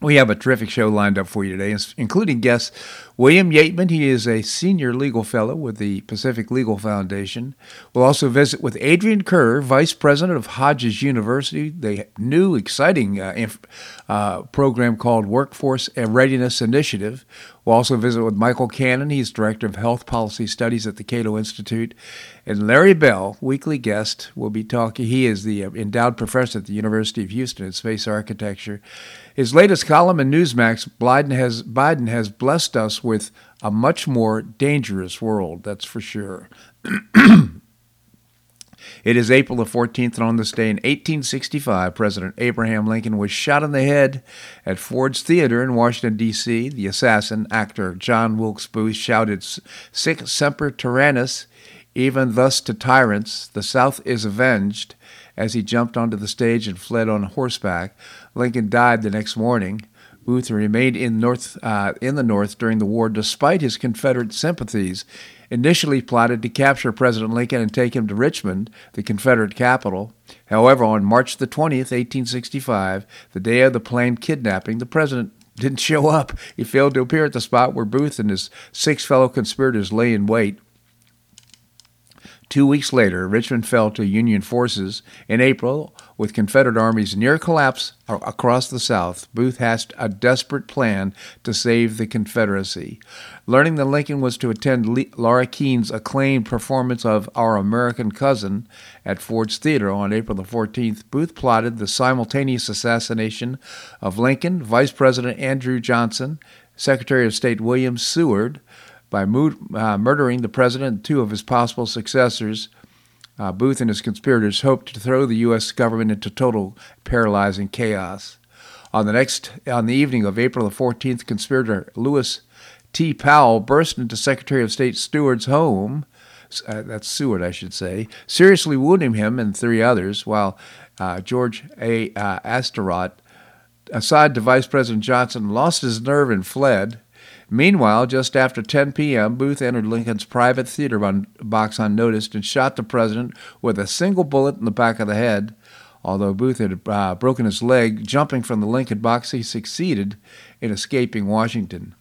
We have a terrific show lined up for you today, including guests William Yeatman. He is a senior legal fellow with the Pacific Legal Foundation. We'll also visit with Adrian Kerr, vice president of Hodges University, the new exciting uh, inf- uh, program called Workforce Readiness Initiative. We'll also visit with Michael Cannon. He's director of health policy studies at the Cato Institute. And Larry Bell, weekly guest, will be talking. He is the uh, endowed professor at the University of Houston in space architecture. His latest column in Newsmax, Biden has, Biden has blessed us with a much more dangerous world, that's for sure. It is April the 14th, and on this day in 1865, President Abraham Lincoln was shot in the head at Ford's Theater in Washington, D.C. The assassin, actor John Wilkes Booth, shouted, Sic semper tyrannis, even thus to tyrants, the South is avenged, as he jumped onto the stage and fled on horseback. Lincoln died the next morning. Booth remained in, north, uh, in the North during the war despite his Confederate sympathies. Initially plotted to capture President Lincoln and take him to Richmond, the Confederate capital. However, on March the 20th, 1865, the day of the planned kidnapping, the president didn't show up. He failed to appear at the spot where Booth and his six fellow conspirators lay in wait. Two weeks later, Richmond fell to Union forces. In April, with Confederate armies near collapse across the South, Booth hatched a desperate plan to save the Confederacy. Learning that Lincoln was to attend Laura Keene's acclaimed performance of Our American Cousin at Ford's Theater on April the 14th, Booth plotted the simultaneous assassination of Lincoln, Vice President Andrew Johnson, Secretary of State William Seward, by uh, murdering the president and two of his possible successors. Uh, Booth and his conspirators hoped to throw the U.S. government into total paralyzing chaos. On the next, on the evening of April the 14th, conspirator Lewis T. Powell burst into Secretary of State Seward's home. Uh, that's Seward, I should say, seriously wounding him and three others, while uh, George A. Uh, aside to Vice President Johnson, lost his nerve and fled. Meanwhile, just after 10 p.m., Booth entered Lincoln's private theater box unnoticed and shot the president with a single bullet in the back of the head. Although Booth had uh, broken his leg jumping from the Lincoln box, he succeeded in escaping Washington.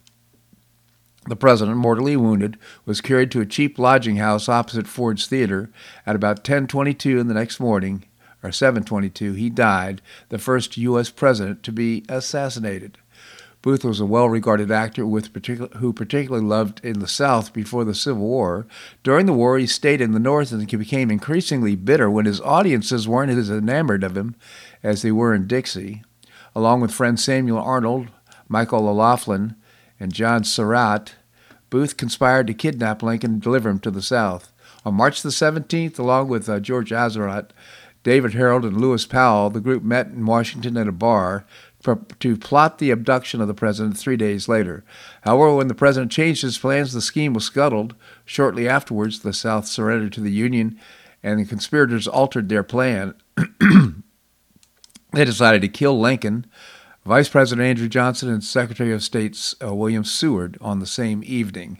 The president, mortally wounded, was carried to a cheap lodging house opposite Ford's Theater. At about 10:22 in the next morning, or 7:22, he died, the first U.S. president to be assassinated. Booth was a well regarded actor with particular, who particularly loved in the South before the Civil War. During the war, he stayed in the North and became increasingly bitter when his audiences weren't as enamored of him as they were in Dixie. Along with friends Samuel Arnold, Michael O'Laughlin, and John Surratt, Booth conspired to kidnap Lincoln and deliver him to the South. On March the 17th, along with uh, George Atzerodt, David Herold, and Lewis Powell, the group met in Washington at a bar to plot the abduction of the president three days later. However, when the president changed his plans, the scheme was scuttled. Shortly afterwards, the South surrendered to the Union, and the conspirators altered their plan. they decided to kill Lincoln, Vice President Andrew Johnson, and Secretary of State uh, William Seward on the same evening.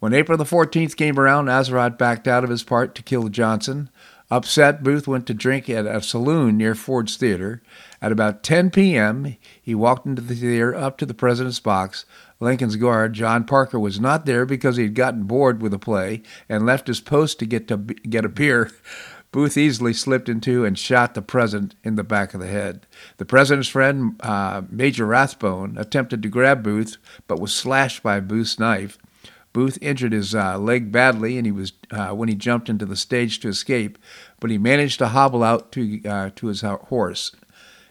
When April the 14th came around, Atzerodt backed out of his part to kill Johnson. Upset, Booth went to drink at a saloon near Ford's Theater. At about 10 p.m., he walked into the theater up to the president's box. Lincoln's guard, John Parker, was not there because he had gotten bored with the play and left his post to get to get a beer. Booth easily slipped into and shot the president in the back of the head. The president's friend, uh, Major Rathbone, attempted to grab Booth but was slashed by Booth's knife. Booth injured his uh, leg badly, and he was uh, when he jumped into the stage to escape, but he managed to hobble out to uh, to his horse.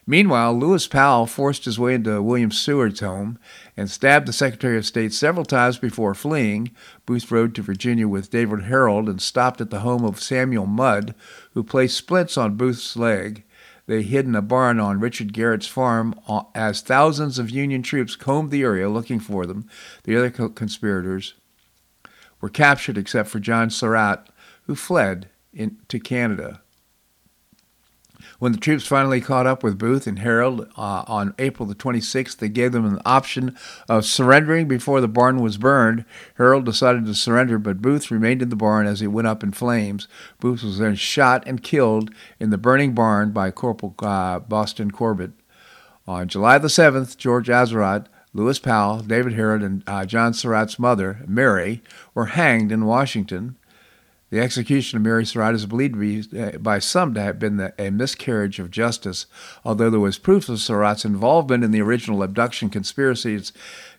Meanwhile, Lewis Powell forced his way into William Seward's home and stabbed the Secretary of State several times before fleeing. Booth rode to Virginia with David Herold and stopped at the home of Samuel Mudd, who placed splints on Booth's leg. They hid in a barn on Richard Garrett's farm as thousands of Union troops combed the area looking for them. The other co- conspirators were captured except for John Surratt, who fled in, to Canada. When the troops finally caught up with Booth and Herold uh, on April the 26th, they gave them an option of surrendering before the barn was burned. Herold decided to surrender, but Booth remained in the barn as it went up in flames. Booth was then shot and killed in the burning barn by Corporal uh, Boston Corbett. On July the 7th, George Atzerodt, Lewis Powell, David Herold, and uh, John Surratt's mother, Mary, were hanged in Washington. The execution of Mary Surratt is believed to be, uh, by some to have been the, a miscarriage of justice. Although there was proof of Surratt's involvement in the original abduction conspiracy, it's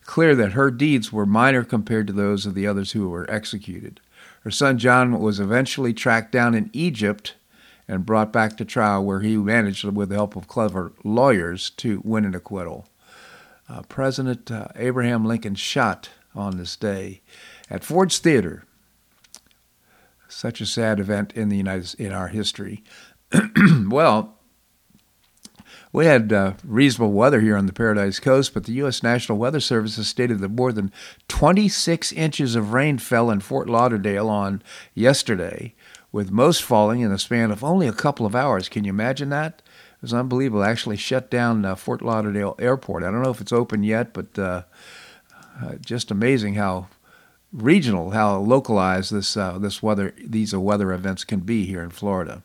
clear that her deeds were minor compared to those of the others who were executed. Her son John was eventually tracked down in Egypt and brought back to trial, where he managed, with the help of clever lawyers, to win an acquittal. Uh, President uh, Abraham Lincoln shot on this day at Ford's Theater such a sad event in the United in our history. well, we had uh, reasonable weather here on the Paradise Coast, but the U.S. National Weather Service has stated that more than 26 inches of rain fell in Fort Lauderdale on yesterday, with most falling in the span of only a couple of hours. Can you imagine that? It was unbelievable. Actually, shut down uh, Fort Lauderdale Airport. I don't know if it's open yet, but uh, uh just amazing how regional, how localized this uh, this weather these weather events can be here in Florida.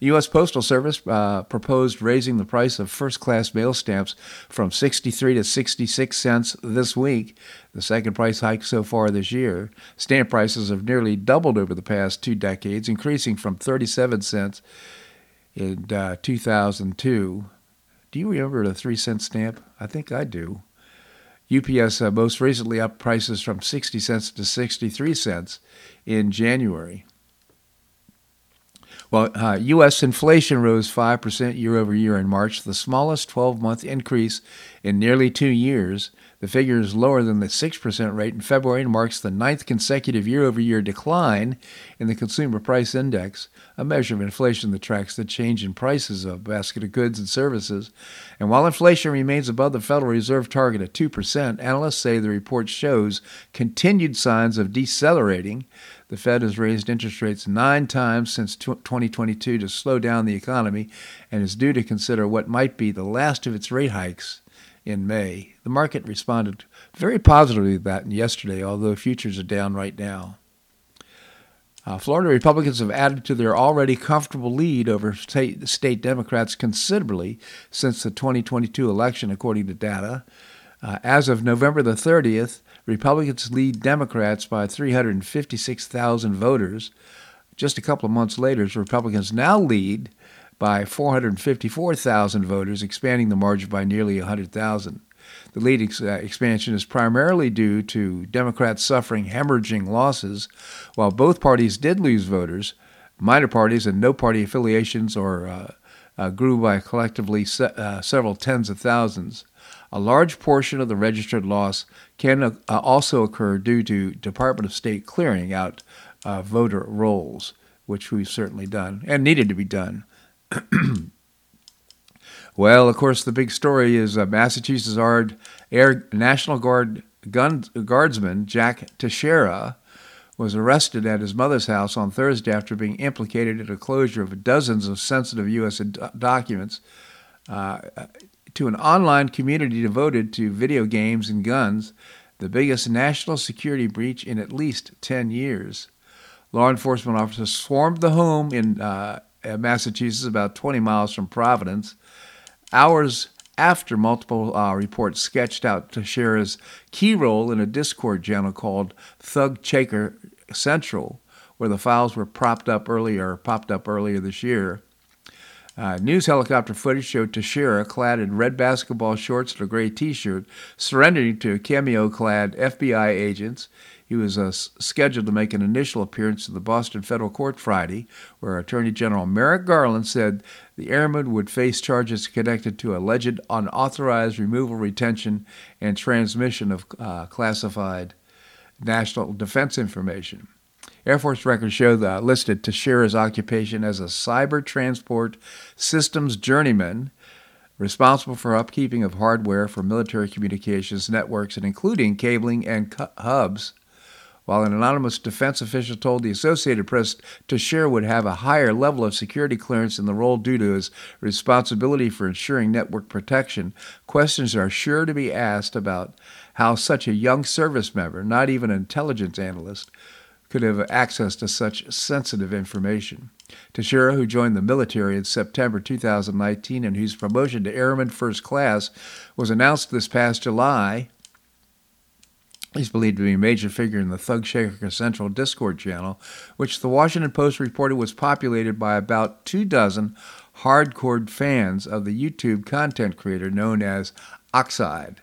The U.S. Postal Service uh, proposed raising the price of first class mail stamps from 63 to 66 cents this week, the second price hike so far this year. Stamp prices have nearly doubled over the past two decades, increasing from 37 cents in uh, 2002. Do you remember the three cent stamp? I think I do. UPS uh, most recently upped prices from 60 cents to 63 cents in January. Well, uh, U.S. inflation rose 5% year over year in March, the smallest 12 month increase in nearly two years. The figure is lower than the 6% rate in February and marks the ninth consecutive year over year decline in the Consumer Price Index, a measure of inflation that tracks the change in prices of a basket of goods and services. And while inflation remains above the Federal Reserve target of 2%, analysts say the report shows continued signs of decelerating. The Fed has raised interest rates nine times since 2022 to slow down the economy and is due to consider what might be the last of its rate hikes in May. The market responded very positively to that yesterday, although futures are down right now. Uh, Florida Republicans have added to their already comfortable lead over state, state Democrats considerably since the 2022 election, according to data. Uh, as of November the 30th, Republicans lead Democrats by 356,000 voters. Just a couple of months later, Republicans now lead by 454,000 voters, expanding the margin by nearly 100,000. The lead ex- uh, expansion is primarily due to Democrats suffering hemorrhaging losses, while both parties did lose voters. Minor parties and no party affiliations or uh, uh, grew by collectively se- uh, several tens of thousands. A large portion of the registered loss can uh, also occur due to Department of State clearing out voter rolls, which we've certainly done and needed to be done. well, of course, the big story is uh, Massachusetts Air National Guard gun, guardsman Jack Teixeira was arrested at his mother's house on Thursday after being implicated in the closure of dozens of sensitive U.S. documents uh, to an online community devoted to video games and guns, the biggest national security breach in at least 10 years. Law enforcement officers swarmed the home in uh, Massachusetts, about 20 miles from Providence, hours after multiple uh, reports sketched out Teixeira's key role in a Discord channel called Thug Shaker Central, where the files were propped up earlier, popped up earlier this year. Uh, news helicopter footage showed Teixeira clad in red basketball shorts and a gray T-shirt, surrendering to cameo-clad FBI agents. He was uh, scheduled to make an initial appearance in the Boston federal court Friday, where Attorney General Merrick Garland said the airman would face charges connected to alleged unauthorized removal, retention, and transmission of uh, classified national defense information. Air Force records show that listed Teixeira's occupation as a cyber transport systems journeyman responsible for upkeeping of hardware for military communications networks and including cabling and hubs. While an anonymous defense official told the Associated Press Teixeira would have a higher level of security clearance in the role due to his responsibility for ensuring network protection, questions are sure to be asked about how such a young service member, not even an intelligence analyst, could have access to such sensitive information. Teixeira, who joined the military in September 2019 and whose promotion to Airman First Class was announced this past July, He's believed to be a major figure in the Thug Shaker Central Discord channel, which the Washington Post reported was populated by about two dozen hardcore fans of the YouTube content creator known as Oxide.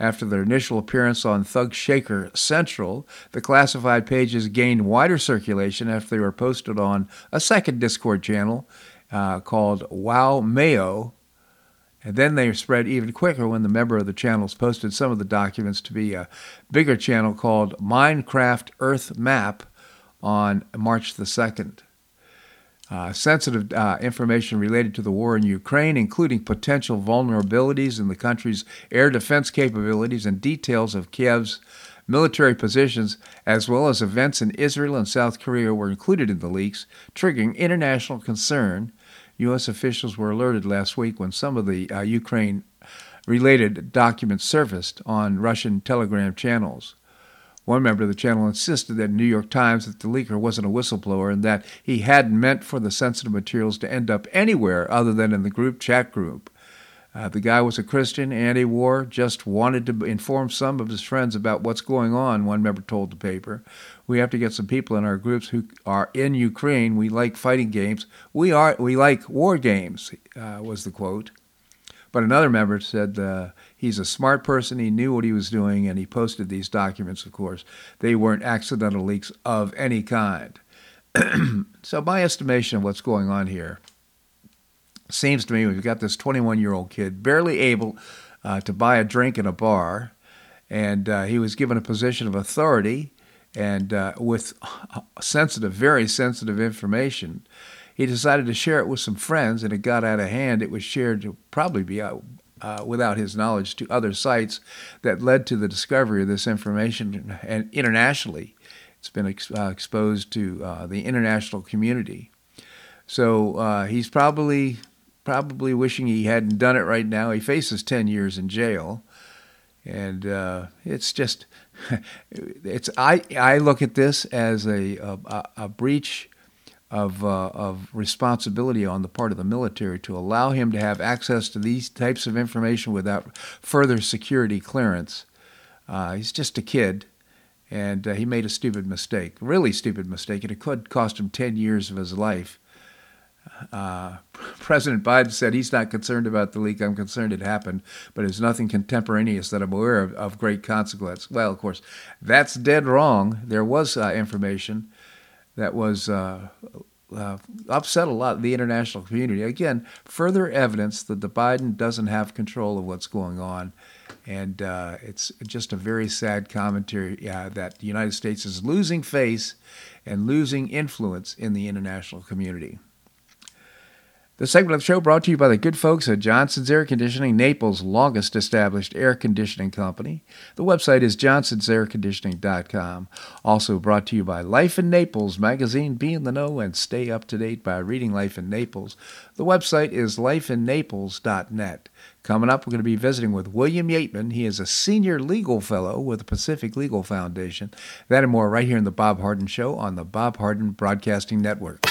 After their initial appearance on Thug Shaker Central, the classified pages gained wider circulation after they were posted on a second Discord channel uh, called Wow Mayo. And then they spread even quicker when the member of the channels posted some of the documents to be a bigger channel called Minecraft Earth Map on March the 2nd. Uh, sensitive uh, information related to the war in Ukraine, including potential vulnerabilities in the country's air defense capabilities and details of Kiev's military positions, as well as events in Israel and South Korea, were included in the leaks, triggering international concern. U.S. officials were alerted last week when some of the uh, Ukraine related documents surfaced on Russian telegram channels. One member of the channel insisted that New York Times that the leaker wasn't a whistleblower and that he hadn't meant for the sensitive materials to end up anywhere other than in the group chat group. Uh, the guy was a Christian, anti war, just wanted to inform some of his friends about what's going on, one member told the paper. We have to get some people in our groups who are in Ukraine. We like fighting games. We, are, we like war games, uh, was the quote. But another member said uh, He's a smart person. He knew what he was doing, and he posted these documents, of course. They weren't accidental leaks of any kind. so, my estimation of what's going on here seems to me we've got this 21 year old kid barely able uh, to buy a drink in a bar, and uh, he was given a position of authority and uh, with sensitive, very sensitive information. He decided to share it with some friends, and it got out of hand. It was shared to probably be uh, without his knowledge to other sites that led to the discovery of this information and internationally. It's been ex- uh, exposed to uh, the international community. So uh, he's probably probably wishing he hadn't done it right now. He faces 10 years in jail. And uh, it's just, it's I, I look at this as a, a, a breach of, uh, of responsibility on the part of the military to allow him to have access to these types of information without further security clearance. Uh, he's just a kid, and uh, he made a stupid mistake, really stupid mistake, and it could cost him 10 years of his life. Uh, President Biden said he's not concerned about the leak. I'm concerned it happened, but there's nothing contemporaneous that I'm aware of of great consequence. Well, of course, that's dead wrong. There was uh, information that was uh, uh, upset a lot the international community. Again, further evidence that the Biden doesn't have control of what's going on. And uh, it's just a very sad commentary uh, that the United States is losing face and losing influence in the international community. The segment of the show brought to you by the good folks at Johnson's Air Conditioning, Naples' longest established air conditioning company. The website is johnsonsairconditioning.com. Also brought to you by Life in Naples magazine. Be in the know and stay up to date by reading Life in Naples. The website is lifeinnaples.net. Coming up, we're going to be visiting with William Yeatman. He is a senior legal fellow with the Pacific Legal Foundation. That and more right here in the Bob Harden Show on the Bob Harden Broadcasting Network.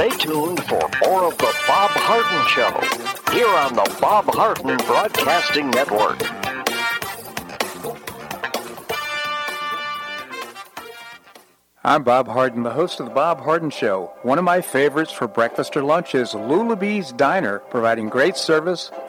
Stay tuned for more of The Bob Harden Show here on the Bob Harden Broadcasting Network. I'm Bob Harden, the host of The Bob Harden Show. One of my favorites for breakfast or lunch is Lulabee's Diner, providing great service,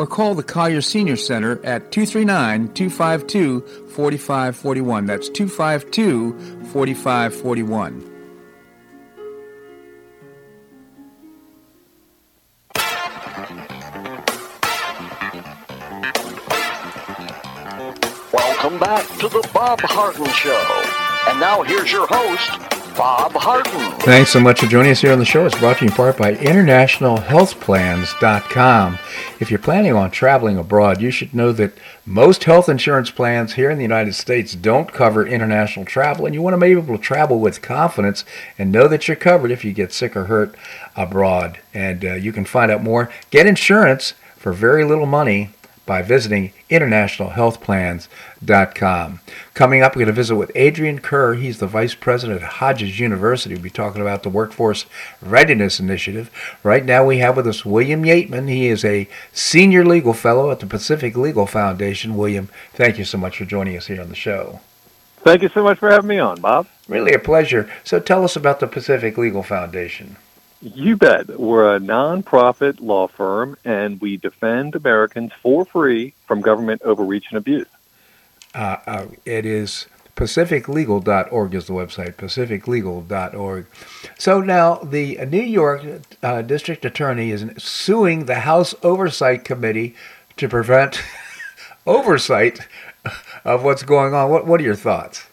or call the Collier Senior Center at 239 252 4541. That's 252 4541. Welcome back to the Bob Harden Show. And now here's your host, Bob Harden. Thanks so much for joining us here on the show. It's brought to you in part by InternationalHealthPlans.com. If you're planning on traveling abroad, you should know that most health insurance plans here in the United States don't cover international travel, and you want to be able to travel with confidence and know that you're covered if you get sick or hurt abroad. And uh, you can find out more. Get insurance for very little money by visiting internationalhealthplans.com. Coming up, we're going to visit with Adrian Kerr. He's the vice president at Hodges University. We'll be talking about the Workforce Readiness Initiative. Right now, we have with us William Yeatman. He is a senior legal fellow at the Pacific Legal Foundation. William, thank you so much for joining us here on the show. Thank you so much for having me on, Bob. Really a pleasure. So tell us about the Pacific Legal Foundation. You bet. We're a nonprofit law firm, and we defend Americans for free from government overreach and abuse. Uh, uh, it is pacificlegal.org is the website, pacificlegal.org. So now the New York uh, District Attorney is suing the House Oversight Committee to prevent oversight of what's going on. What, what are your thoughts?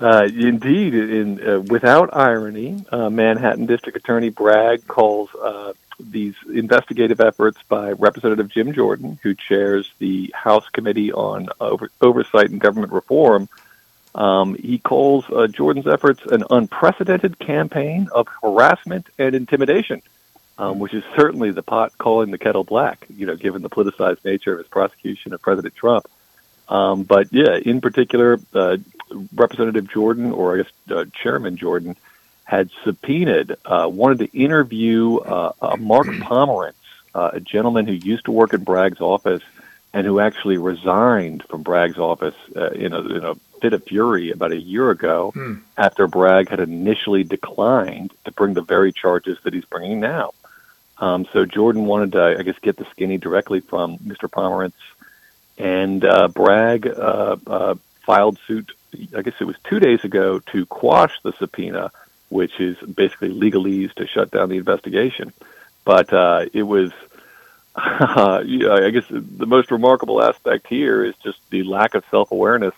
Uh, indeed, in, uh, without irony, uh, Manhattan District Attorney Bragg calls uh, these investigative efforts by Representative Jim Jordan, who chairs the House Committee on Over- Oversight and Government Reform. Um, he calls uh, Jordan's efforts an unprecedented campaign of harassment and intimidation, um, which is certainly the pot calling the kettle black, you know, given the politicized nature of his prosecution of President Trump. Um, but yeah, in particular, uh, Representative Jordan, or I guess uh, Chairman Jordan, had subpoenaed, uh, wanted to interview uh, uh, Mark Pomerantz, uh, a gentleman who used to work in Bragg's office and who actually resigned from Bragg's office uh, in, a, in a fit of fury about a year ago hmm. after Bragg had initially declined to bring the very charges that he's bringing now. Um, so Jordan wanted to, I guess, get the skinny directly from Mr. Pomerantz, and uh, Bragg uh, uh, filed suit I guess it was two days ago to quash the subpoena, which is basically legalese to shut down the investigation. But uh, it was, uh, I guess, the most remarkable aspect here is just the lack of self awareness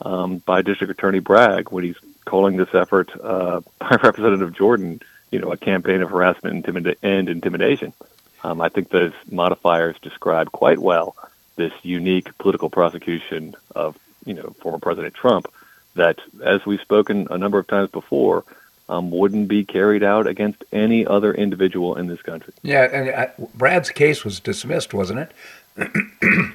um, by District Attorney Bragg when he's calling this effort uh, by Representative Jordan, you know, a campaign of harassment intimida- and intimidation. Um, I think those modifiers describe quite well this unique political prosecution of you know, former President Trump, that, as we've spoken a number of times before, um, wouldn't be carried out against any other individual in this country. Yeah, and uh, Bragg's case was dismissed, wasn't it?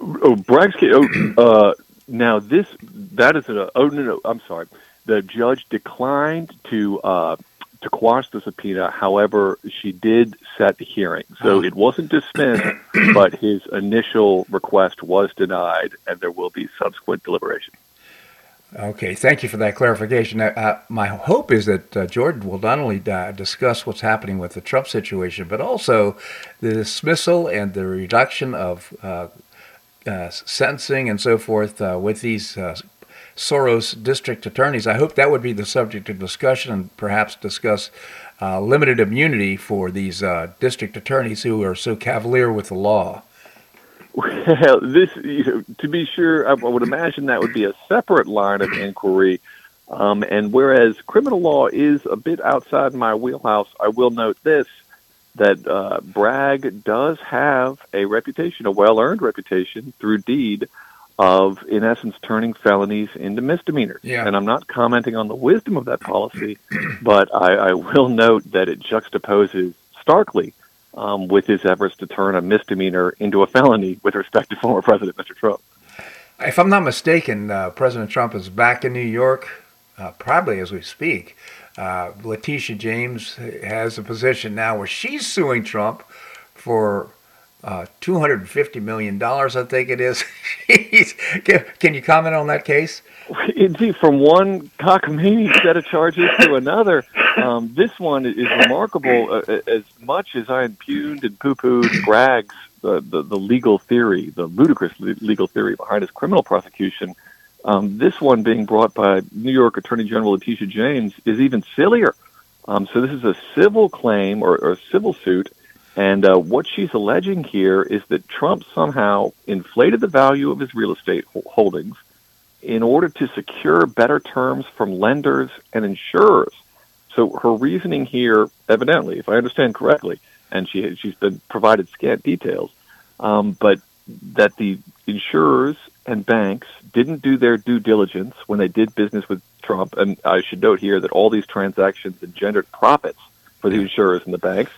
oh, Bragg's case. Oh, uh, now this that is a. Oh no, no, I'm sorry. The judge declined to uh, to quash the subpoena. However, she did set the hearing, so it wasn't dismissed, but his initial request was denied, and there will be subsequent deliberation. Okay, thank you for that clarification. Uh, uh, my hope is that uh, Jordan will not only uh, discuss what's happening with the Trump situation, but also the dismissal and the reduction of uh, uh, sentencing and so forth with these Soros district attorneys. I hope that would be the subject of discussion and perhaps discuss limited immunity for these district attorneys who are so cavalier with the law. Well, this you know, to be sure, I would imagine that would be a separate line of inquiry. Um, and whereas criminal law is a bit outside my wheelhouse, I will note this: that uh, Bragg does have a reputation, a well-earned reputation through deed, of in essence turning felonies into misdemeanors. Yeah. And I'm not commenting on the wisdom of that policy, but I, I will note that it juxtaposes starkly um, with his efforts to turn a misdemeanor into a felony with respect to former President Mr. Trump. If I'm not mistaken, uh, President Trump is back in New York, uh, probably as we speak. Uh, Letitia James has a position now where she's suing Trump for uh, $250 million, I think it is. can you comment on that case? Indeed, from one cockamamie set of charges to another, um, this one is remarkable. Uh, as much as I impugned and poo-pooed Bragg's the, the, the legal theory, the ludicrous legal theory behind his criminal prosecution, um, this one being brought by New York Attorney General Letitia James is even sillier. Um, so this is a civil claim or, or a civil suit, and uh, what she's alleging here is that Trump somehow inflated the value of his real estate holdings in order to secure better terms from lenders and insurers. So her reasoning here, evidently, if I understand correctly, and she she's been provided scant details, um, but that the insurers and banks didn't do their due diligence when they did business with Trump. And I should note here that all these transactions engendered profits for the insurers and the banks.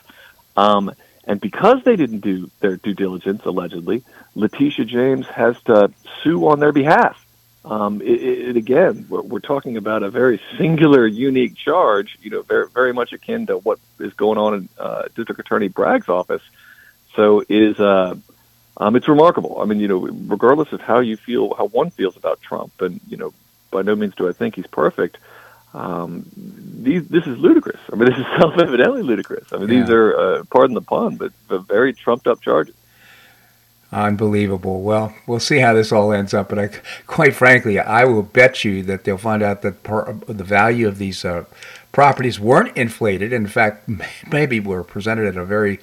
Um, and because they didn't do their due diligence, allegedly, Letitia James has to sue on their behalf. Um, it, it, again, we're, we're, talking about a very singular, unique charge. You know, very very much akin to what is going on in uh, District Attorney Bragg's office. So it is. Uh, um, it's remarkable. I mean, you know, regardless of how you feel, how one feels about Trump, and you know, by no means do I think he's perfect. Um, these, this is ludicrous. I mean, this is self-evidently ludicrous. I mean, yeah. these are, uh, pardon the pun, but, but very trumped-up charges. Unbelievable. Well, we'll see how this all ends up. But I, quite frankly, I will bet you that they'll find out that per, the value of these uh, properties weren't inflated. In fact, maybe were presented at a very,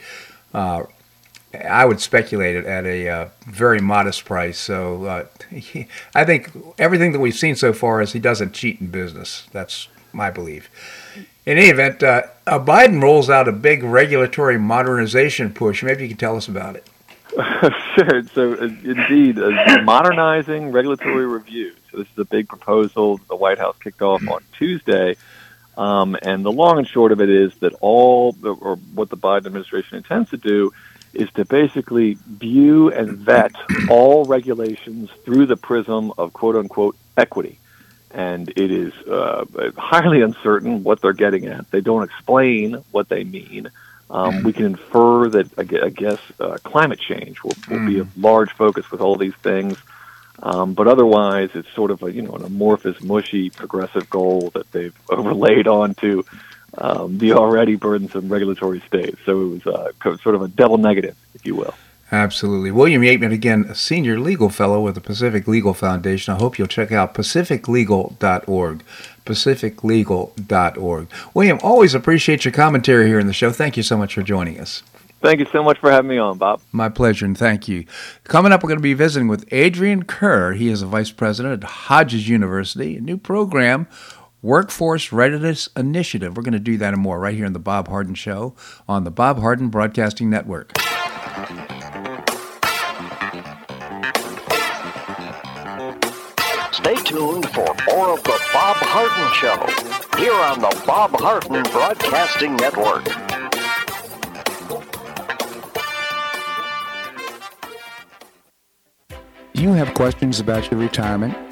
uh, I would speculate it at a uh, very modest price. So uh, he, I think everything that we've seen so far is he doesn't cheat in business. That's my belief. In any event, uh, Biden rolls out a big regulatory modernization push. Maybe you can tell us about it. sure. So, uh, indeed, uh, modernizing regulatory review. So, this is a big proposal the White House kicked off on Tuesday. Um, and the long and short of it is that all, the, or what the Biden administration intends to do, is to basically view and vet all regulations through the prism of quote unquote equity. And it is uh, highly uncertain what they're getting at. They don't explain what they mean. Um, we can infer that, I guess, uh, climate change will, will be a mm. large focus with all these things. Um, but otherwise, it's sort of a you know an amorphous, mushy, progressive goal that they've overlaid onto um, the already burdensome regulatory state. So it was uh, sort of a double negative, if you will. Absolutely. William Yeatman, again, a senior legal fellow with the Pacific Legal Foundation. I hope you'll check out pacificlegal.org. Pacificlegal.org. William, always appreciate your commentary here in the show. Thank you so much for joining us. Thank you so much for having me on, Bob. My pleasure, and thank you. Coming up, we're going to be visiting with Adrian Kerr. He is a vice president at Hodges University, a new program, Workforce Readiness Initiative. We're going to do that and more right here in the Bob Harden Show on the Bob Harden Broadcasting Network. Stay tuned for more of The Bob Harden Show here on the Bob Harden Broadcasting Network. You have questions about your retirement?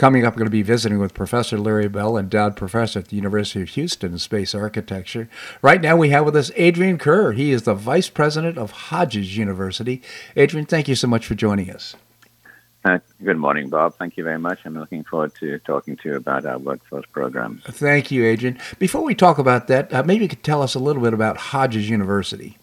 Coming up, we're going to be visiting with Professor Larry Bell, endowed professor at the University of Houston in space architecture. Right now, we have with us Adrian Kerr. He is the vice president of Hodges University. Adrian, thank you so much for joining us. Uh, good morning, Bob. Thank you very much. I'm looking forward to talking to you about our workforce programs. Thank you, Adrian. Before we talk about that, uh, maybe you could tell us a little bit about Hodges University.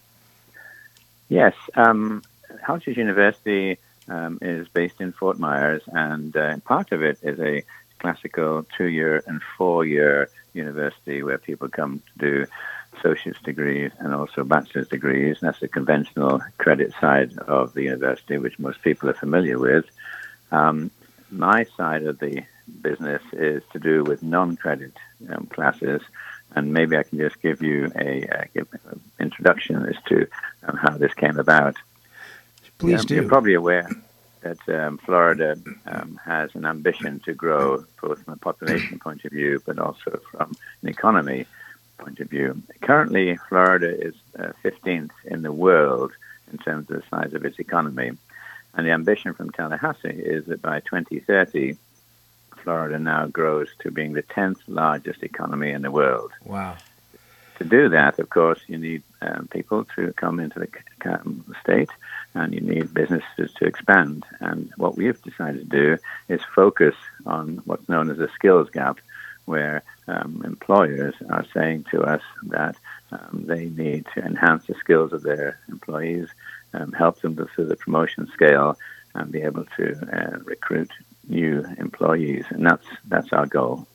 Yes, um, Hodges University um, is based in Fort Myers, and uh, part of it is a classical two-year and four-year university where people come to do associate's degrees and also bachelor's degrees. That's the conventional credit side of the university, which most people are familiar with. Um, my side of the business is to do with non-credit um, classes, and maybe I can just give you a, a give introduction as to um, how this came about. Please do. You're probably aware that um, Florida um, has an ambition to grow both from a population point of view, but also from an economy point of view. Currently, Florida is uh, 15th in the world in terms of the size of its economy. And the ambition from Tallahassee is that by 2030, Florida now grows to being the 10th largest economy in the world. Wow. To do that, of course, you need um, people to come into the state and you need businesses to expand. And what we've decided to do is focus on what's known as a skills gap, where um, employers are saying to us that um, they need to enhance the skills of their employees, um, help them through the promotion scale, and be able to uh, recruit new employees. And that's that's our goal.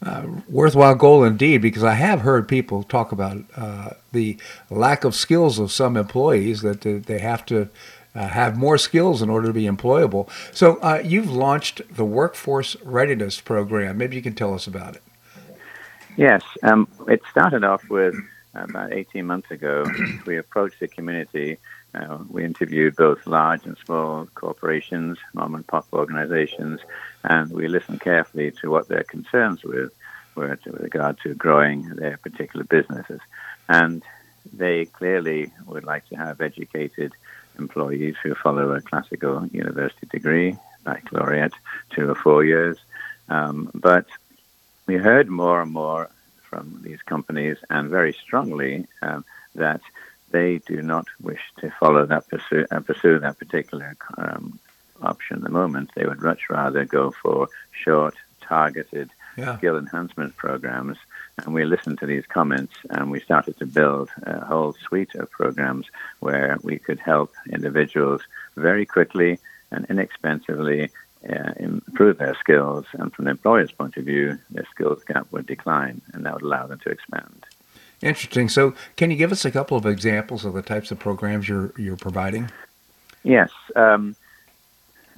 Uh, worthwhile goal indeed, because I have heard people talk about uh, the lack of skills of some employees that they have to uh, have more skills in order to be employable. So uh, you've launched the Workforce Readiness Program. Maybe you can tell us about it. Yes, um, it started off with about 18 months ago. we approached the community. Uh, we interviewed both large and small corporations, mom and pop organizations, and we listened carefully to what their concerns were, were to, with regard to growing their particular businesses. And they clearly would like to have educated employees who follow a classical university degree, baccalaureate, two or four years. Um, but we heard more and more from these companies, and very strongly, um, that they do not wish to follow that pursue, uh, pursue that particular um, option at the moment. They would much rather go for short, targeted Yeah. skill enhancement programs. And we listened to these comments and we started to build a whole suite of programs where we could help individuals very quickly and inexpensively uh, improve their skills. And from the employer's point of view, their skills gap would decline and that would allow them to expand. Interesting. So, can you give us a couple of examples of the types of programs you're you're providing? Yes. Um,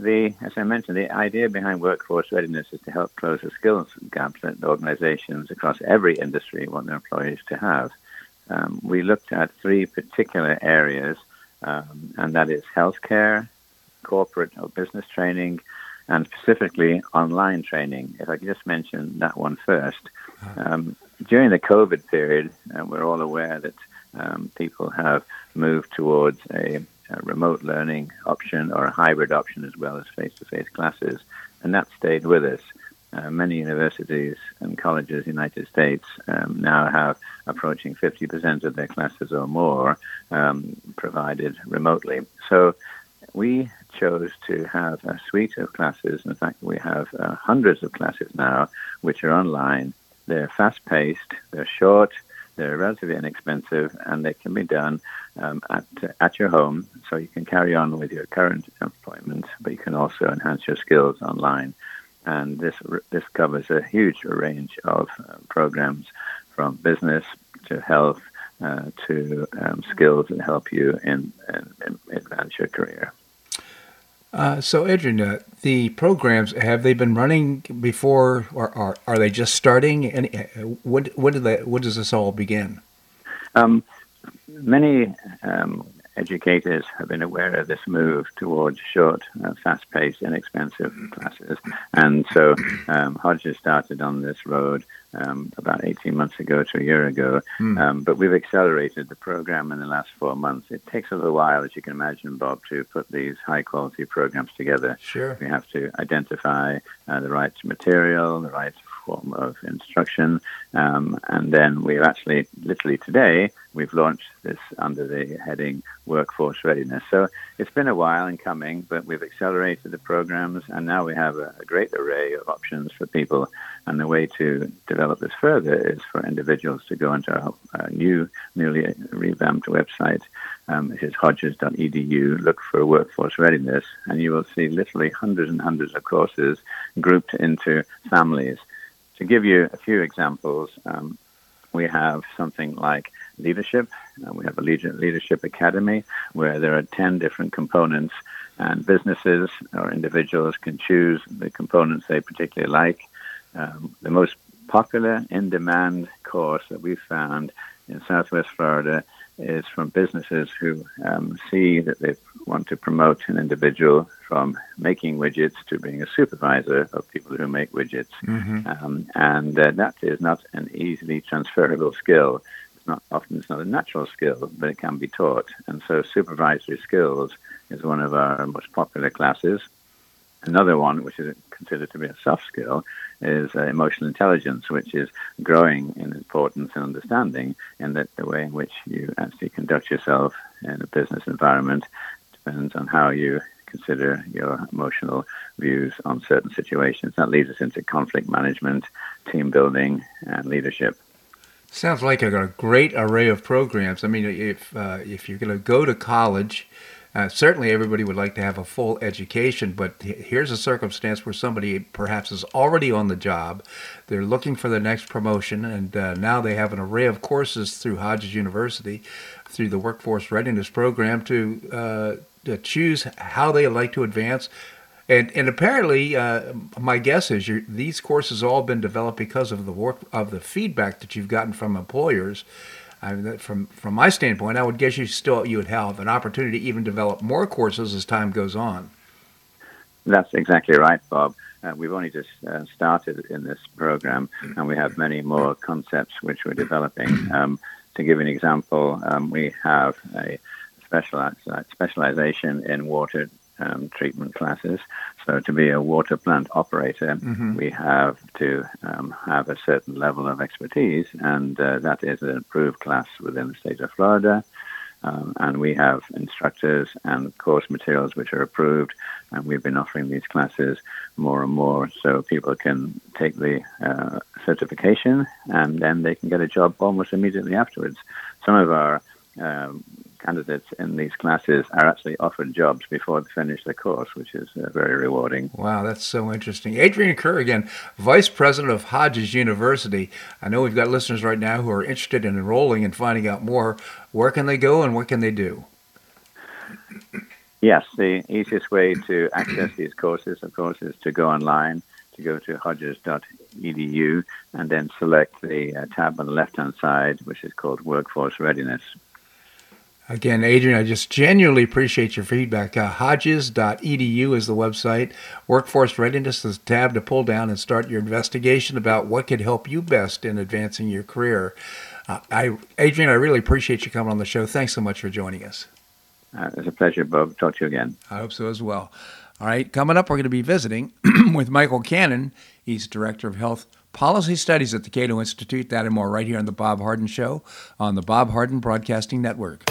the, as I mentioned, the idea behind workforce readiness is to help close the skills gaps that organizations across every industry want their employees to have. Um, we looked at three particular areas, um, and that is healthcare, corporate or business training, and specifically online training. If I could just mention that one first. Um, during the COVID period, uh, we're all aware that um, people have moved towards a remote learning option or a hybrid option as well as face-to-face classes, and that stayed with us. Uh, many universities and colleges in the United States um, now have approaching 50% of their classes or more um, provided remotely. So we chose to have a suite of classes. In fact, we have uh, hundreds of classes now which are online. They're fast paced, they're short, they're relatively inexpensive, and they can be done um, at, at your home. So you can carry on with your current employment, but you can also enhance your skills online. And this, this covers a huge range of uh, programs from business to health uh, to um, skills that help you in, in, in advance your career. Uh, so, Adrian, uh, the programs have they been running before, or are, are they just starting? And uh, when when did they, when does this all begin? Um, many um, educators have been aware of this move towards short, uh, fast-paced, inexpensive classes, and so um, Hodges started on this road um, about 18 months ago to a year ago. Um, but we've accelerated the program in the last four months. It takes a little while, as you can imagine, Bob, to put these high-quality programs together. Sure. We have to identify uh, the right material, the right of instruction, um, and then we've actually, literally today, we've launched this under the heading Workforce Readiness. So it's been a while in coming, but we've accelerated the programs, and now we have a, a great array of options for people. And the way to develop this further is for individuals to go into our, our new, newly revamped website, um, which is hodges.edu, look for workforce readiness, and you will see literally hundreds and hundreds of courses grouped into families. To give you a few examples, um, we have something like leadership. Uh, we have a leadership academy where there are 10 different components, and businesses or individuals can choose the components they particularly like. Um, the most popular in demand course that we've found in Southwest Florida is from businesses who um, see that they want to promote an individual from making widgets to being a supervisor of people who make widgets. Um, and uh, that is not an easily transferable skill. It's not often it's not a natural skill, but it can be taught. And so supervisory skills is one of our most popular classes. Another one, which is considered to be a soft skill, is uh, emotional intelligence, which is growing in importance and understanding, and that the way in which you actually conduct yourself in a business environment depends on how you consider your emotional views on certain situations. That leads us into conflict management, team building, and leadership. Sounds like a, great array of programs. I mean, if uh, if you're going to go to college, uh, certainly everybody would like to have a full education. But here's a circumstance where somebody perhaps is already on the job, they're looking for the next promotion, and uh, now they have an array of courses through Hodges University, through the Workforce Readiness Program, to uh, to choose how they like to advance. And, and apparently, uh, my guess is these courses all been developed because of the work of the feedback that you've gotten from employers. I mean, from from my standpoint, I would guess you still you would have an opportunity to even develop more courses as time goes on. That's exactly right, Bob. Uh, we've only just uh, started in this program, and we have many more concepts which we're developing. Um, to give an example, um, we have a specialize, specialization in water um, treatment classes. So, to be a water plant operator, we have to um, have a certain level of expertise, and uh, that is an approved class within the state of Florida. Um, and we have instructors and course materials which are approved, and we've been offering these classes more and more so people can take the uh, certification and then they can get a job almost immediately afterwards. Some of our um, candidates in these classes are actually offered jobs before they finish the course, which is uh, very rewarding. Wow, that's so interesting. Adrian Kerr, again, Vice President of Hodges University. I know we've got listeners right now who are interested in enrolling and finding out more. Where can they go and what can they do? Yes, the easiest way to access these courses, of course, is to go online, to go to hodges.edu, and then select the uh, tab on the left hand side, which is called Workforce Readiness. Again, Adrian, I just genuinely appreciate your feedback. Uh, Hodges.edu is the website. Workforce Readiness is a tab to pull down and start your investigation about what could help you best in advancing your career. Uh, I, Adrian, I really appreciate you coming on the show. Thanks so much for joining us. Uh, it's a pleasure, Bob. Talk to you again. I hope so as well. All right, coming up, we're going to be visiting with Michael Cannon. He's Director of Health Policy Studies at the Cato Institute. That and more right here on The Bob Harden Show on the Bob Harden Broadcasting Network.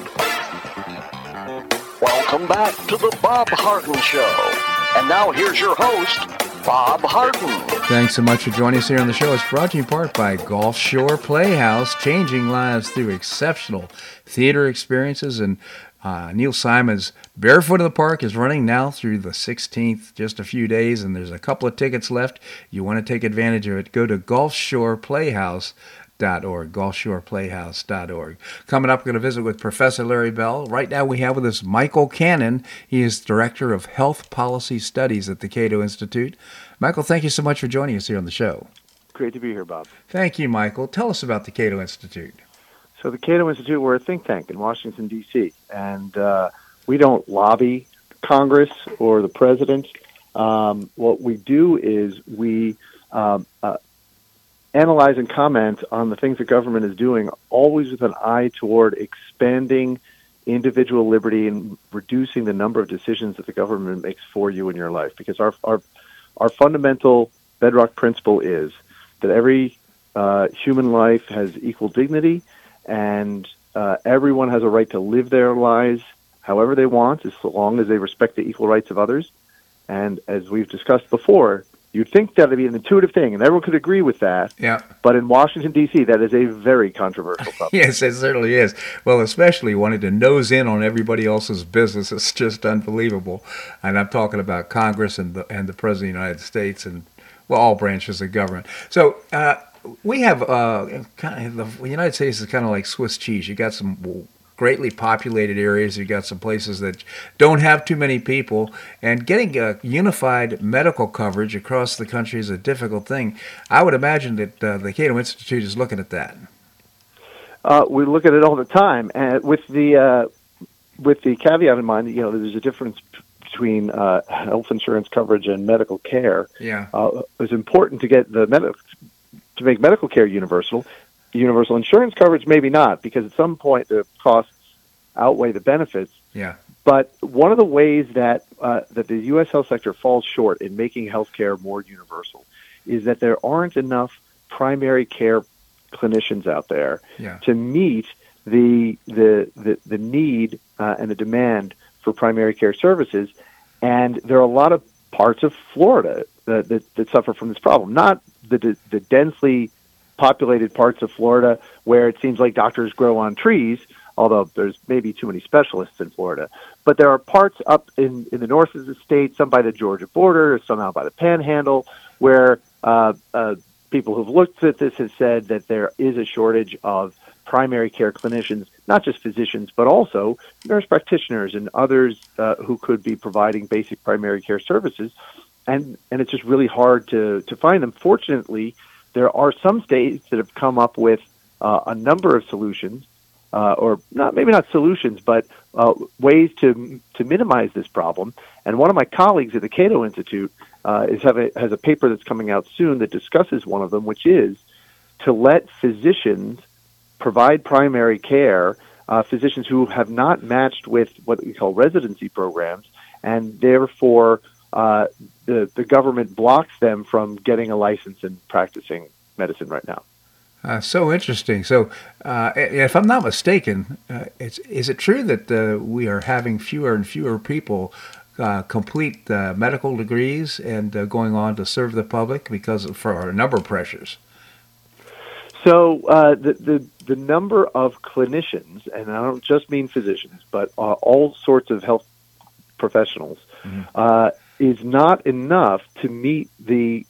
Welcome back to the Bob Harden Show. And now here's your host, Bob Harden. Thanks so much for joining us here on the show. It's brought to you in part by Gulf Shore Playhouse, changing lives through exceptional theater experiences. And uh, Neil Simon's Barefoot in the Park is running now through the 16th, just a few days, and there's a couple of tickets left. You want to take advantage of it, go to Gulf Shore Playhouse gulfshoreplayhouse.org, gulfshoreplayhouse.org. Coming up, we're going to visit with Professor Larry Bell. Right now, we have with us Michael Cannon. He is Director of Health Policy Studies at the Cato Institute. Michael, thank you so much for joining us here on the show. Great to be here, Bob. Thank you, Michael. Tell us about the Cato Institute. So, the Cato Institute, we're a think tank in Washington, D.C., and uh, we don't lobby Congress or the president. Um, what we do is we uh, uh, analyze and comment on the things the government is doing, always with an eye toward expanding individual liberty and reducing the number of decisions that the government makes for you in your life. Because our our our fundamental bedrock principle is that every uh, human life has equal dignity, and uh, everyone has a right to live their lives however they want, as long as they respect the equal rights of others. And as we've discussed before, You'd think that would be an intuitive thing, and everyone could agree with that. Yeah. But in Washington D.C., that is a very controversial topic. yes, it certainly is. Well, especially wanting to nose in on everybody else's business is just unbelievable. And I'm talking about Congress and the and the President of the United States and well, all branches of government. So. Uh, we have uh, kind of the United States is kind of like Swiss cheese. You got some greatly populated areas. You've got some places that don't have too many people, and getting a unified medical coverage across the country is a difficult thing. I would imagine that uh, the Cato Institute is looking at that. Uh, we look at it all the time, and with the uh, with the caveat in mind that you know there's a difference between uh, health insurance coverage and medical care. Yeah, uh, it's important to get the medical to make medical care universal. Universal insurance coverage, maybe not, because at some point the costs outweigh the benefits. Yeah. But one of the ways that uh, that the U.S. health sector falls short in making healthcare more universal is that there aren't enough primary care clinicians out there yeah. to meet the the the, the need uh, and the demand for primary care services. And there are a lot of parts of Florida that, that, that suffer from this problem. Not the the densely populated parts of Florida where it seems like doctors grow on trees, although there's maybe too many specialists in Florida. But there are parts up in, in the north of the state, some by the Georgia border, some out by the panhandle, where uh, uh, people who've looked at this have said that there is a shortage of primary care clinicians, not just physicians, but also nurse practitioners and others uh, who could be providing basic primary care services. And, and it's just really hard to, to find them. Fortunately, there are some states that have come up with uh, a number of solutions, uh, or not maybe not solutions, but uh, ways to to minimize this problem. And one of my colleagues at the Cato Institute uh, is have a, has a paper that's coming out soon that discusses one of them, which is to let physicians provide primary care. Uh, physicians who have not matched with what we call residency programs, and therefore uh, the the government blocks them from getting a license and practicing medicine right now. Uh, so interesting. So, uh, if I'm not mistaken, uh, it's, is it true that uh, we are having fewer and fewer people uh, complete medical degrees and uh, going on to serve the public because of, for a number of pressures? So the, the the number of clinicians, and I don't just mean physicians, but all sorts of health professionals, mm-hmm is not enough to meet the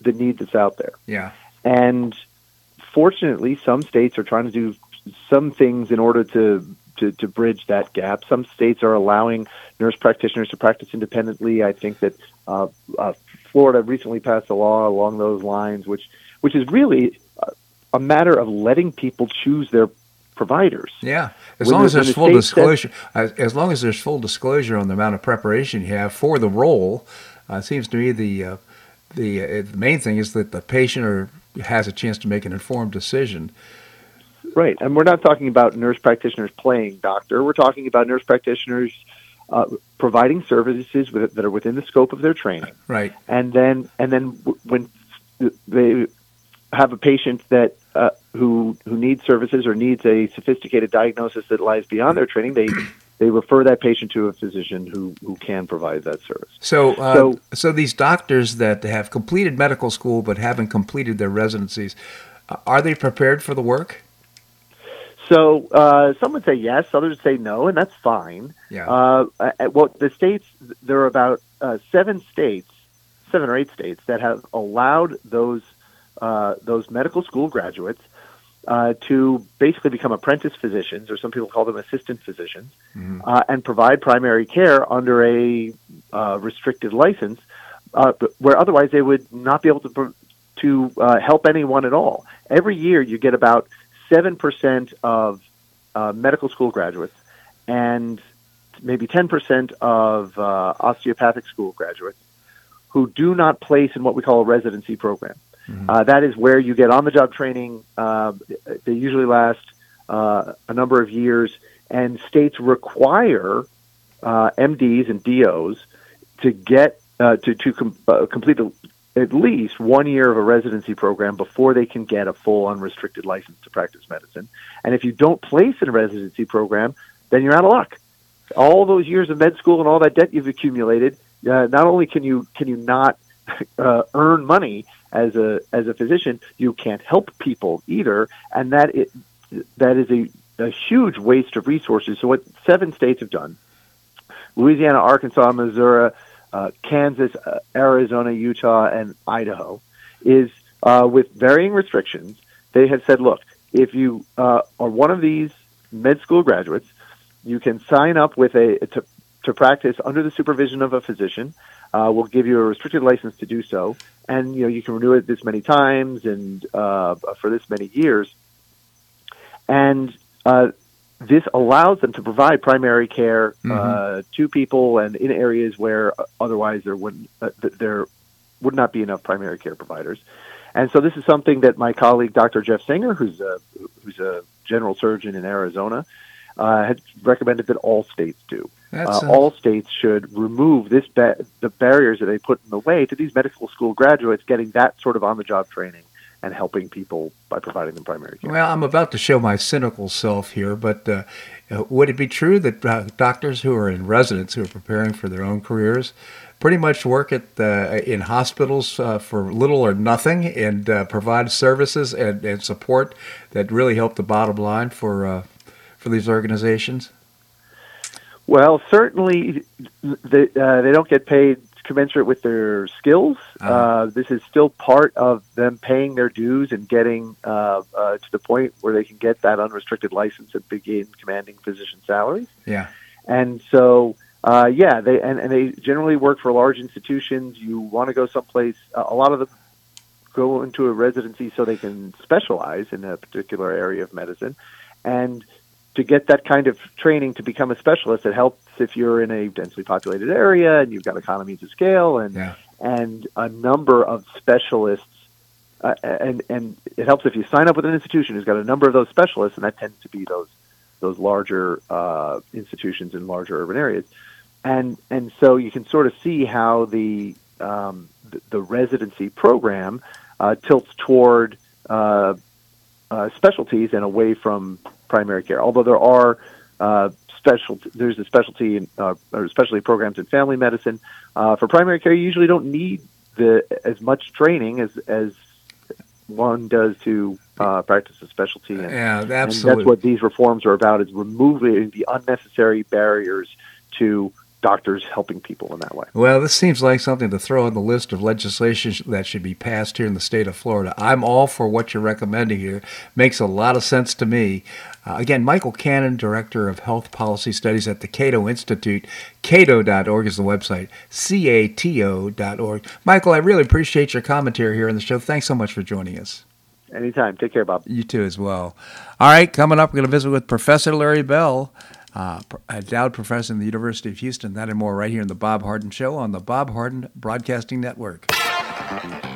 the need that's out there. Yeah. And fortunately, some states are trying to do some things in order to to, to bridge that gap. Some states are allowing nurse practitioners to practice independently. I think that uh, uh, Florida recently passed a law along those lines, which which is really a matter of letting people choose their providers. Yeah, as when long as there's full disclosure, says, as long as there's full disclosure on the amount of preparation you have for the role, uh, it seems to me the uh, the, uh, the main thing is that the patient or has a chance to make an informed decision. Right, and we're not talking about nurse practitioners playing doctor. We're talking about nurse practitioners uh, providing services with, that are within the scope of their training. Right, and then and then when they have a patient that uh, who who needs services or needs a sophisticated diagnosis that lies beyond their training, they they refer that patient to a physician who, who can provide that service. So, uh, so, so these doctors that have completed medical school but haven't completed their residencies, uh, are they prepared for the work? So uh, some would say yes, others say no, and that's fine. Yeah. Uh, well, the states there are about uh, seven states, seven or eight states that have allowed those uh, those medical school graduates uh, to basically become apprentice physicians, or some people call them assistant physicians, mm-hmm. uh, and provide primary care under a uh, restricted license, uh, where otherwise they would not be able to to uh, help anyone at all. Every year, you get about seven percent of uh medical school graduates and maybe ten percent of uh osteopathic school graduates who do not place in what we call a residency program. Mm-hmm. Uh, that is where you get on the job training. Uh, they usually last uh, a number of years, and states require uh, MDs and DOs to get uh, to to com- uh, complete at least one year of a residency program before they can get a full unrestricted license to practice medicine. And if you don't place in a residency program, then you're out of luck. All those years of med school and all that debt you've accumulated, not only can you can you not uh, earn money as a as a physician, you can't help people either, and that it that is a, a huge waste of resources. So what seven states have done: Louisiana, Arkansas, Missouri, uh, Kansas, uh, Arizona, Utah, and Idaho, is uh, with varying restrictions. They have said, look, if you uh, are one of these med school graduates, you can sign up with a to, to practice under the supervision of a physician. Uh, we'll give you a restricted license to do so, and you know you can renew it this many times and uh, for this many years. And uh, this allows them to provide primary care uh, mm-hmm. to people and in areas where otherwise there wouldn't uh, there would not be enough primary care providers. And so this is something that my colleague Dr. Jeff Singer, who's a who's a general surgeon in Arizona, uh, has recommended that all states do. Uh, all states should remove this ba- the barriers that they put in the way to these medical school graduates getting that sort of on the job training and helping people by providing them primary care. Well, I'm about to show my cynical self here, but uh, uh, would it be true that uh, doctors who are in residence who are preparing for their own careers pretty much work at uh, in hospitals uh, for little or nothing and uh, provide services and, and, support that really help the bottom line for for these organizations? Well, certainly they, they don't get paid commensurate with their skills. Uh-huh. Uh, this is still part of them paying their dues and getting uh, uh, to the point where they can get that unrestricted license and begin commanding physician salaries. Yeah. And so, uh, yeah, they and, and they generally work for large institutions. You want to go someplace. Uh, a lot of them go into a residency so they can specialize in a particular area of medicine, and to get that kind of training to become a specialist, it helps if you're in a densely populated area and you've got economies of scale and yeah. and a number of specialists. Uh, and and it helps if you sign up with an institution who's got a number of those specialists, and that tends to be those those larger uh, institutions in larger urban areas. And and so you can sort of see how the um, the, the, residency program uh, tilts toward uh, uh, specialties and away from primary care. Although there are uh, special, there's a specialty in, uh, or specialty programs in family medicine. Uh, for primary care, you usually don't need the as much training as as one does to uh, practice a specialty. And, yeah, absolutely. And that's what these reforms are about: is removing the unnecessary barriers to doctors helping people in that way. Well, this seems like something to throw on the list of legislation that should be passed here in the state of Florida. I'm all for what you're recommending here. Makes a lot of sense to me. Uh, again, Michael Cannon, Director of Health Policy Studies at the Cato Institute. Cato.org is the website. C-A-T-O.org. Michael, I really appreciate your commentary here on the show. Thanks so much for joining us. Anytime. Take care, Bob. You too, as well. All right, coming up, we're going to visit with Professor Larry Bell uh, endowed professor in the University of Houston. That and more right here in the Bob Harden Show on the Bob Harden Broadcasting Network.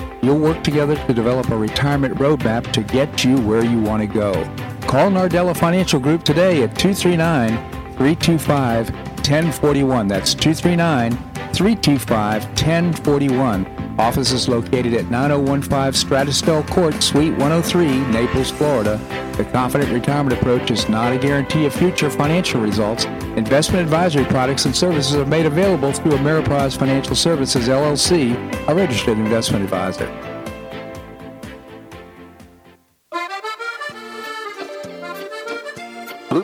you'll work together to develop a retirement roadmap to get you where you want to go. Call Nardella Financial Group today at 239 325 1041. That's 239 325 1041 Office is located at 9015 Strada Stell Court, Suite 103, Naples, Florida. The Confident Retirement Approach is not a guarantee of future financial results. Investment advisory products and services are made available through Ameriprise Financial Services, LLC, a registered investment advisor.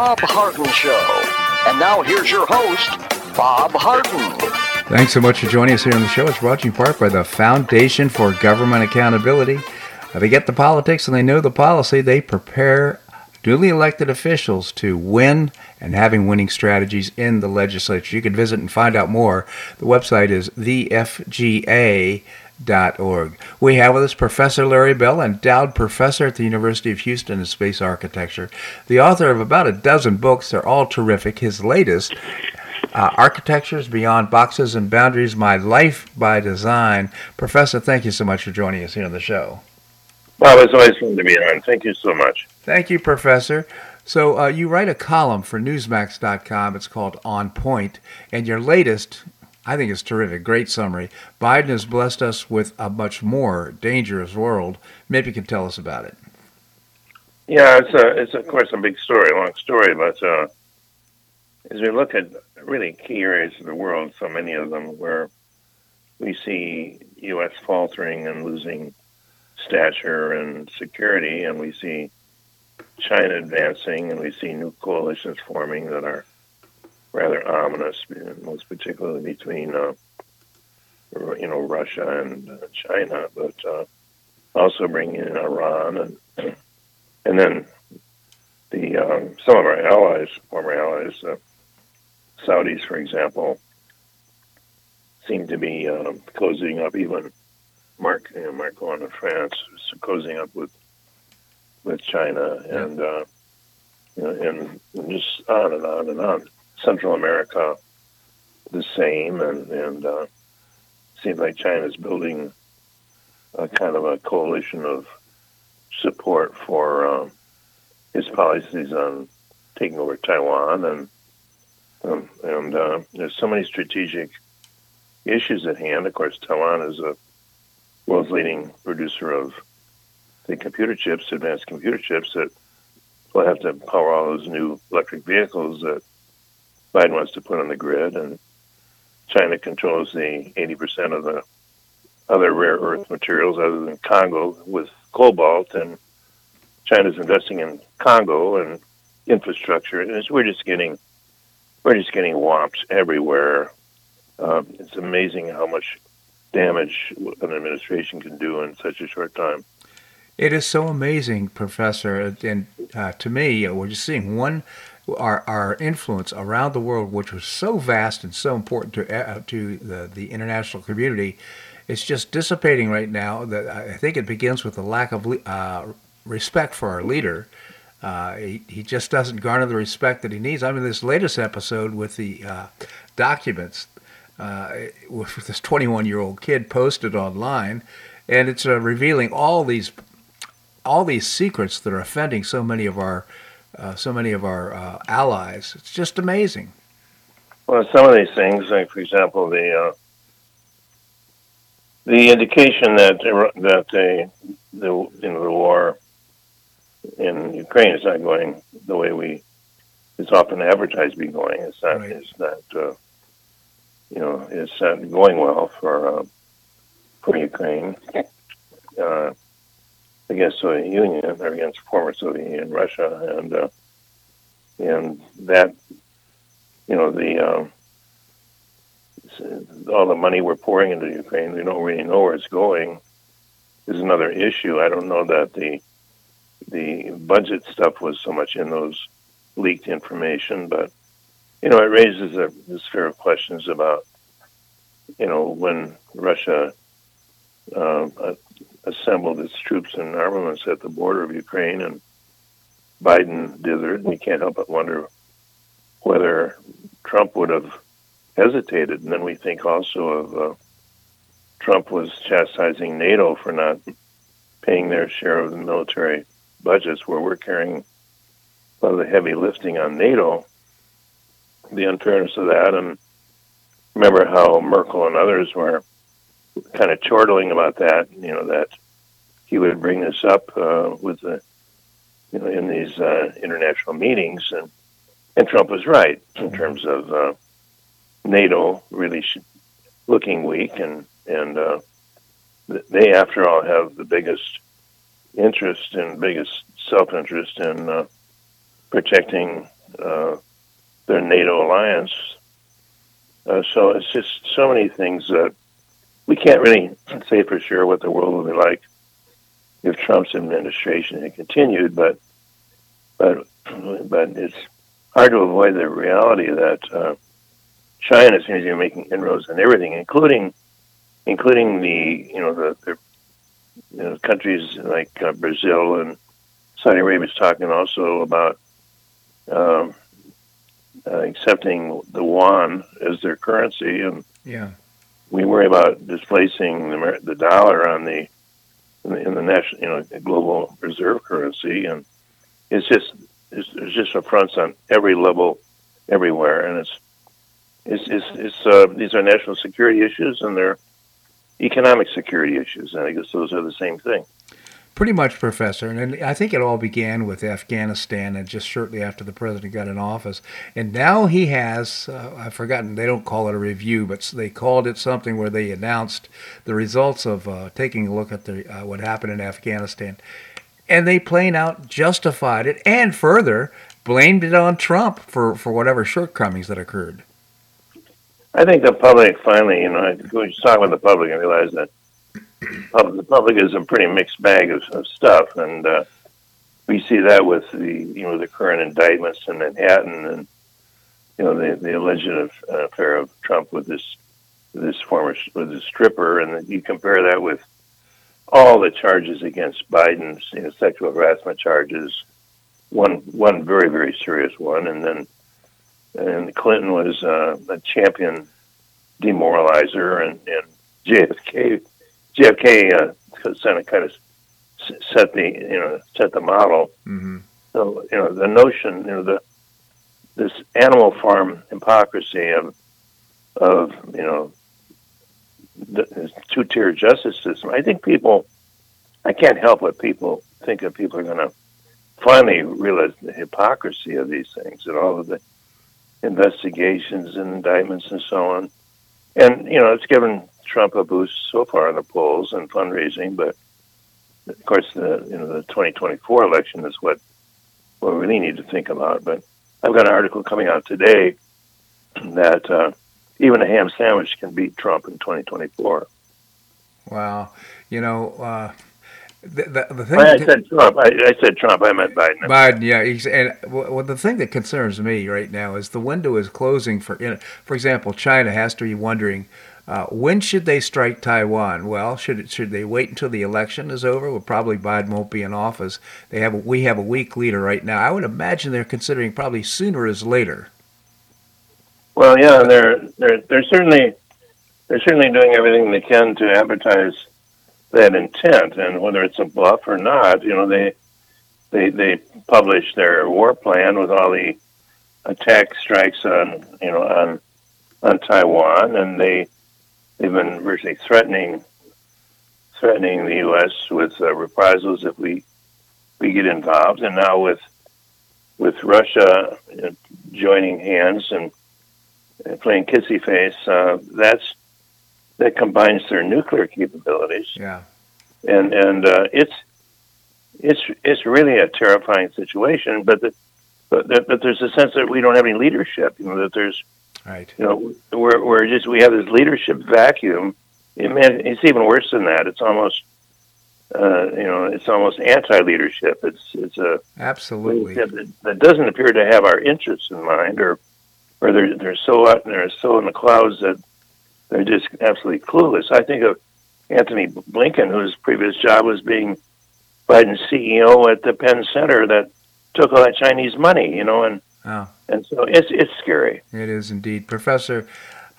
Bob Harden Show. And now here's your host, Bob Harden. Thanks so much for joining us here on the show. It's brought to you in part by the Foundation for Government Accountability. Uh, they get the politics and they know the policy. They prepare duly elected officials to win and having winning strategies in the legislature. You can visit and find out more. The website is thefga.org. We have with us Professor Larry Bell, endowed professor at the University of Houston in space architecture, the author of about a dozen books. They're all terrific. His latest, uh, Architectures Beyond Boxes and Boundaries My Life by Design. Professor, thank you so much for joining us here on the show. Well, it's always fun to be on. Thank you so much. Thank you, Professor. So, uh, you write a column for Newsmax.com. It's called On And your latest, I think it's terrific. Great summary. Biden has blessed us with a much more dangerous world. Maybe you can tell us about it. Yeah, it's a, it's of course a big story, a long story, but uh, as we look at really key areas of the world, so many of them where we see U.S. faltering and losing stature and security, and we see China advancing, and we see new coalitions forming that are rather ominous, most particularly between uh, you know Russia and uh, China, but uh, also bringing in Iran and and then the um, some of our allies, former allies, uh, Saudis, for example, seem to be um, closing up. Even Mark you know, Macron of France is closing up with with China, and uh, you know, and just on and on and on. Central America, the same, and and uh, seems like China's building a kind of a coalition of support for um, his policies on taking over Taiwan, and um, and uh, there's so many strategic issues at hand. Of course, Taiwan is a world's leading producer of the computer chips, advanced computer chips that will have to power all those new electric vehicles that Biden wants to put on the grid, and China controls the 80% of the other rare earth materials other than Congo with cobalt, and China's investing in Congo and infrastructure, and we're just getting we're just getting whopped everywhere. Um, it's amazing how much damage an administration can do in such a short time. It is so amazing, Professor, and uh, to me, we're just seeing one our, our influence around the world, which was so vast and so important to uh, to the, the international community, is just dissipating right now. That I think it begins with a lack of uh, respect for our leader. Uh, he, he just doesn't garner the respect that he needs. I mean, this latest episode with the uh, documents uh, with this 21 year old kid posted online, and it's uh, revealing all these all these secrets that are offending so many of our uh, so many of our uh, allies. It's just amazing. Well, some of these things, like for example, the uh, the indication that that the the you know the war in Ukraine is not going the way we it's often advertised to be going. It's not. Right. It's not. Uh, you know, it's not going well for uh, for Ukraine. Uh, against Soviet Union or against former Soviet Union, Russia, and uh, and that you know the um, all the money we're pouring into Ukraine, we don't really know where it's going. Is another issue. I don't know that the the budget stuff was so much in those leaked information, but you know it raises a, a sphere of questions about you know when Russia uh, assembled its troops and armaments at the border of Ukraine, and Biden dithered. We can't help but wonder whether Trump would have hesitated. And then we think also of uh, Trump was chastising NATO for not paying their share of the military budgets, where we're carrying a lot of the heavy lifting on NATO. the unfairness of that, and remember how Merkel and others were kind of chortling about that. You know that he would bring this up uh, with the you know in these uh, international meetings, and and Trump was right in terms of uh, NATO really looking weak, and and uh, they, after all, have the biggest interest and biggest self interest in uh, protecting uh, their NATO alliance. Uh, so it's just so many things that we can't really say for sure what the world will be like if Trump's administration had continued, but but but it's hard to avoid the reality that uh, China seems to be making inroads in everything, including including the you know the, the you know, countries like uh, Brazil and Saudi Arabia is talking also about um, uh, accepting the yuan as their currency, and yeah, we worry about displacing the, the dollar on the in, the in the national, you know, global reserve currency, and it's just it's, there's just affronts on every level, everywhere, and it's it's it's, it's uh, these are national security issues, and they're economic security issues, and I guess those are the same thing. Pretty much, Professor. And I think it all began with Afghanistan and just shortly after the president got in office. And now he has, uh, I've forgotten, they don't call it a review, but they called it something where they announced the results of uh, taking a look at the, uh, what happened in Afghanistan. And they plain out justified it and further blamed it on Trump for, for whatever shortcomings that occurred. I think the public finally, you know, you talk with the public and realize that the public is a pretty mixed bag of, of stuff, and uh, we see that with the you know the current indictments in Manhattan and you know the the alleged affair of Trump with this this former with this stripper, and you compare that with all the charges against Biden's you know, sexual harassment charges, one one very very serious one, and then and Clinton was uh, a champion demoralizer, and, and JFK JFK uh, kind of set the you know set the model. Mm-hmm. So you know the notion you know the this animal farm hypocrisy of of you know the two tier justice system. I think people, I can't help but people think that people are going to finally realize the hypocrisy of these things and all of the investigations and indictments and so on. And you know, it's given Trump a boost so far in the polls and fundraising, but of course, the you know the 2024 election is what what we really need to think about. But I've got an article coming out today that uh, even a ham sandwich can beat Trump in 2024. Wow, you know. Uh the, the, the thing I said Trump. I, I, said Trump. I meant Biden. Biden, yeah. and well, the thing that concerns me right now is the window is closing for. You know, for example, China has to be wondering uh, when should they strike Taiwan. Well, should it, should they wait until the election is over? Well, probably Biden won't be in office. They have a, we have a weak leader right now. I would imagine they're considering probably sooner is later. Well, yeah, they're they're they're certainly they're certainly doing everything they can to advertise that intent, and whether it's a bluff or not, you know, they they they publish their war plan with all the attack strikes on you know on on Taiwan, and they they've been virtually threatening threatening the U.S. with uh, reprisals if we we get involved, and now with with Russia joining hands and, and playing kissy face, uh, that's that combines their nuclear capabilities. Yeah, and and uh, it's it's it's really a terrifying situation. But the, but but there's a sense that we don't have any leadership. You know that there's right. You know we're we're just we have this leadership vacuum. It, man, it's even worse than that. It's almost uh, you know, it's almost anti-leadership. It's it's a absolutely that, that doesn't appear to have our interests in mind, or or they're they're so they're so in the clouds that they're just absolutely clueless. I think of Antony Blinken, whose previous job was being Biden's CEO at the Penn Center, that took all that Chinese money, you know, and oh. And so it's it's scary. It is indeed, Professor.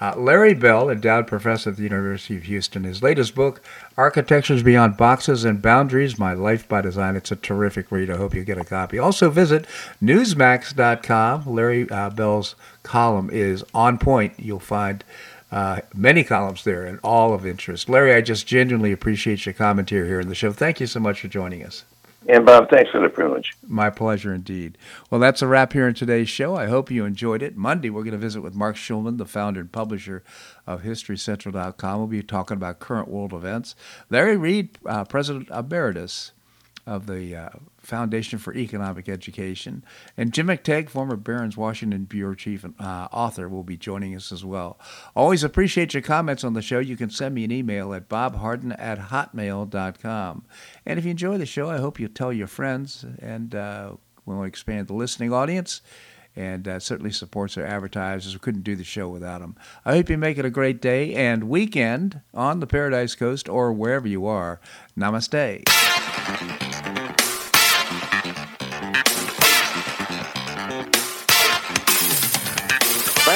Uh, Larry Bell, endowed professor at the University of Houston, his latest book, Architectures Beyond Boxes and Boundaries My Life by Design. It's a terrific read. I hope you get a copy. Also, visit Newsmax.com. Larry uh, Bell's column is on point. You'll find uh, many columns there and all of interest. Larry, I just genuinely appreciate your commentary here in the show. Thank you so much for joining us. And Bob, thanks for the privilege. My pleasure indeed. Well, that's a wrap here in today's show. I hope you enjoyed it. Monday, we're going to visit with Marc Schulman, the founder and publisher of HistoryCentral.com. We'll be talking about current world events. Larry Reed, uh, President Emeritus of the uh, Foundation for Economic Education. And Jim McTague, former Barron's Washington Bureau Chief and uh, author, will be joining us as well. Always appreciate your comments on the show. You can send me an email at bobharden at hotmail.com. And if you enjoy the show, I hope you tell your friends and uh, we'll expand the listening audience and uh, certainly supports our advertisers. We couldn't do the show without them. I hope you make it a great day and weekend on the Paradise Coast or wherever you are. Namaste.